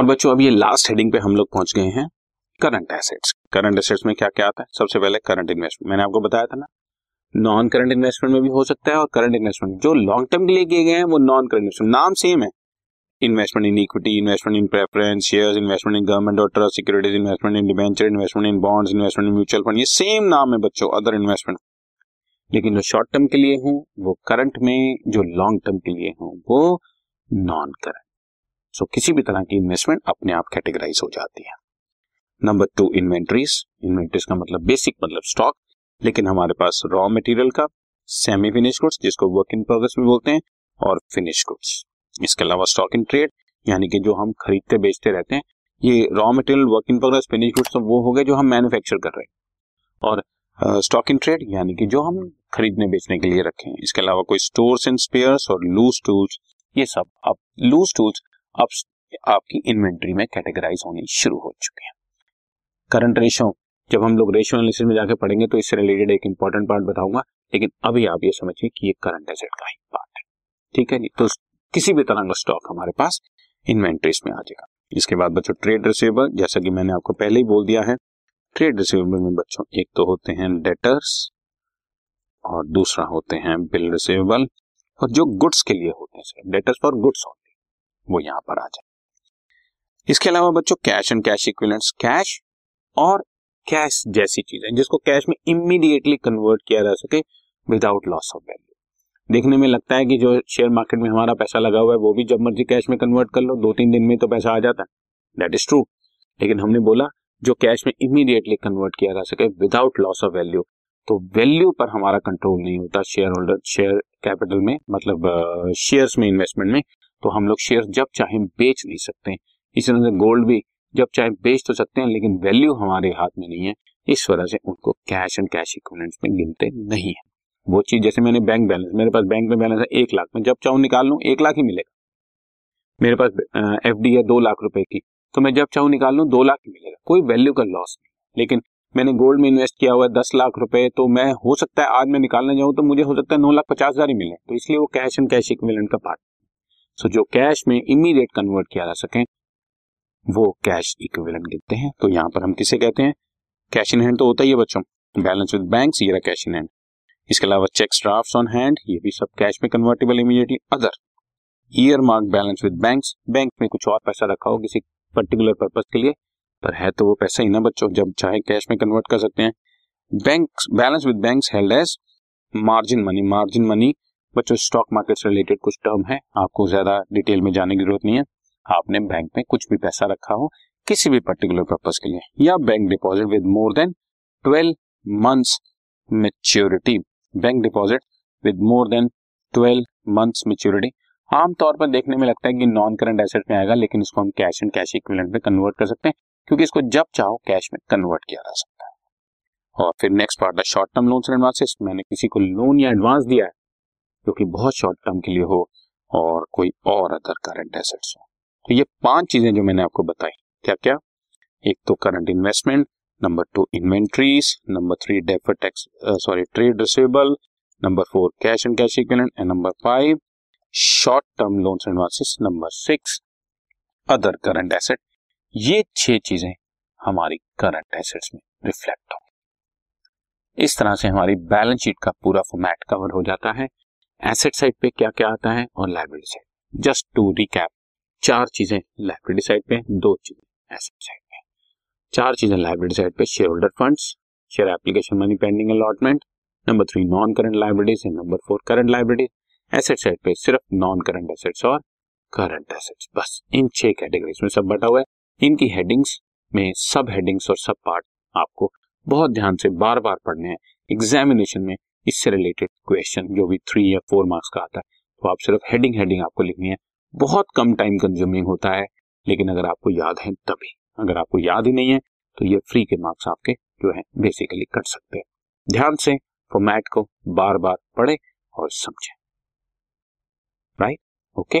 और बच्चों, अब ये लास्ट हेडिंग पे हम लोग पहुँच गए हैं करंट एसेट्स करंट एसेट्स में क्या क्या आता है? सबसे पहले करंट इन्वेस्टमेंट मैंने आपको बताया था ना नॉन करंट इन्वेस्टमेंट में भी हो सकता है और करंट इन्वेस्टमेंट जो लॉन्ग टर्म के लिए किए गए हैं, वो नॉन करंट इन्वेस्टमेंट नाम सेम है. Investment in equity investment in preference shares investment in government और trust securities investment in debenture investment in bonds investment in mutual fund ये सेम नाम है बच्चों अदर इन्वेस्टमेंट लेकिन जो शॉर्ट टर्म के लिए हूँ, वो करंट में, जो लॉन्ग टर्म के लिए हूँ, वो नॉन करंट सो किसी भी तरह की इन्वेस्टमेंट अपने आप कैटेगराइज हो जाती है। नंबर टू इन्वेंट्रीज इन्वेंट्रीज का मतलब बेसिक मतलब स्टॉक लेकिन हमारे पास रॉ मटेरियल का सेमी फिनिश गुड्स जिसको वर्क इन प्रोग्रेस भी बोलते हैं, और फिनिश गुड्स इसके अलावा स्टॉक इन ट्रेड यानी कि जो हम खरीदते, बेचते रहते हैं, ये raw material work in progress finish goods वो हो गए जो हम मैन्युफैक्चर कर रहे हैं। और स्टॉक इन ट्रेड यानी कि जो हम खरीदने, बेचने के लिए रखे हैं। इसके अलावा कोई स्टोर्स एंड स्पेयर्स और लूज टूल्स ये सब। अब लूज टूल्स अब आपकी इन्वेंट्री में कैटेगराइज होनी शुरू हो चुके हैं। करंट रेशो, जब हम लोग रेशियो एनालिसिस में जाके पढ़ेंगे तो इससे रिलेटेड एक इंपॉर्टेंट पार्ट बताऊँगा, लेकिन अभी आप ये समझिए कि ये करंट एसेट का ही पार्ट है। ठीक है जी? तो किसी भी तरह का स्टॉक हमारे पास इन्वेंट्रीज में आ जाएगा। इसके बाद बच्चों ट्रेड रिसीवेबल जैसा कि मैंने आपको पहले ही बोल दिया है ट्रेड रिसीवेबल में बच्चों, एक तो होते हैं डेटर्स और दूसरा होते हैं बिल रिसीवेबल और जो गुड्स के लिए होते हैं डेटर्स फॉर गुड्स होते वो यहाँ पर आ जाए। इसके अलावा बच्चों cash and cash equivalents cash और कैश जैसी चीज़ें, जिसको कैश में इमीडिएटली कन्वर्ट किया जा सके विदाउट लॉस ऑफ़ वैल्यू देखने में लगता है कि जो शेयर मार्केट में हमारा पैसा लगा हुआ है, वो भी जब मर्ज़ी कैश में कन्वर्ट कर लो दो तीन दिन में तो पैसा आ जाता है। दैट इज़ ट्रू लेकिन हमने बोला, जो कैश में इमीडिएटली कन्वर्ट किया जा सके विदाउट लॉस ऑफ़ वैल्यू तो वैल्यू पर हमारा कंट्रोल नहीं होता शेयर होल्डर शेयर कैपिटल में मतलब शेयर्स में इन्वेस्टमेंट में। तो हम लोग शेयर जब चाहे बेच नहीं सकते इसी तरह से गोल्ड भी जब चाहे बेच तो सकते हैं, लेकिन वैल्यू हमारे हाथ में नहीं है। इस वजह से उनको कैश एंड कैश इक्विवेलेंट्स में गिनते नहीं है। वो चीज़ जैसे मैंने बैंक बैलेंस मेरे पास बैंक में बैलेंस है एक लाख में। जब चाहूँ निकाल लू, एक लाख ही मिलेगा। मेरे पास एफ़ डी है दो लाख रुपए की। तो मैं जब चाहूँ निकाल लू, दो लाख ही मिलेगा। कोई वैल्यू का लॉस नहीं लेकिन मैंने गोल्ड में इन्वेस्ट किया हुआ है दस लाख रुपए तो मैं, हो सकता है आज मैं निकालने जाऊँ तो मुझे हो सकता है नौ लाख पचास हज़ार ही मिले। तो इसलिए वो कैश एंड कैश इक्विवेलेंट का पार्ट सो जो कैश में इमीडिएट कन्वर्ट किया जा सके, वो कैश इक्विवेलेंट गिनते हैं। तो यहाँ पर हम किसे कहते हैं? कैश इन हैंड तो होता ही है बच्चों। बैलेंस विद बैंक ये रहा कैश इन हैंड इसके अलावा चेक्स ड्राफ्ट ऑन हैंड ये भी सब कैश में convertible immediately other earmark balance with bank bank में कुछ और पैसा रखा हो किसी पर्टिकुलर पर्पज के लिए, पर है तो वो पैसा ही ना बच्चों, जब चाहे कैश में कन्वर्ट कर सकते हैं। Bank balance with bank held as margin money margin money बच्चों स्टॉक मार्केट से रिलेटेड कुछ टर्म है, आपको ज़्यादा डिटेल में जाने की ज़रूरत नहीं है। आपने बैंक में कुछ भी पैसा रखा हो, किसी भी पर्टिकुलर पर्पज के लिए, या bank deposit with more than twelve months maturity bank deposit with more than twelve months maturity आमतौर पर देखने में लगता है कि नॉन करंट एसेट में आएगा, लेकिन इसको हम कैश एंड कैश इक्विवेलेंट में कन्वर्ट कर सकते हैं, क्योंकि इसको जब चाहो कैश में कन्वर्ट किया जा सकता है। और फिर नेक्स्ट पार्ट है शॉर्ट टर्म लोन एडवांसेस मैंने किसी को लोन या एडवांस दिया है जो कि बहुत शॉर्ट टर्म के लिए हो और कोई और अदर करंट एसेट्स हो। तो ये पाँच चीज़ें जो मैंने आपको बताई, क्या क्या? एक तो current investment number two inventories number three defer tax sorry trade receivable number four cash and cash equivalent and number five short term loans advances number six other current asset ये छह चीज़ें हमारी करंट एसेट्स में reflect हो। इस तरह से हमारी बैलेंस शीट का पूरा फॉर्मेट कवर हो जाता है। एसेट साइड पे क्या क्या आता है और liability side just to recap चार चीज़ें लाइब्रेरी साइड पे दो चीज़ें एसेट साइड पे चार चीज़ें लाइब्रेरी साइड पे share holder funds share application money pending allotment number three non current libraries and number four current libraries asset side पे सिर्फ़ नॉन करंट एसेट्स और करंट एसेट्स बस इन छह कैटेगरीज में सब बटा हुआ है। इनकी हेडिंग्स में सब हेडिंग्स और सब पार्ट आपको बहुत ध्यान से बार बार पढ़ने हैं। एग्जामिनेशन में इससे रिलेटेड क्वेश्चन जो भी थ्री या फोर मार्क्स का आता है तो आप सिर्फ़ हेडिंग हेडिंग आपको लिखनी है। बहुत कम टाइम कंज्यूमिंग होता है, लेकिन अगर आपको याद है तभी। अगर आपको याद ही नहीं है तो ये फ्री के मार्क्स आपके जो है बेसिकली कट सकते हैं। ध्यान से फॉर्मेट को बार बार पढ़े और समझे। Right okay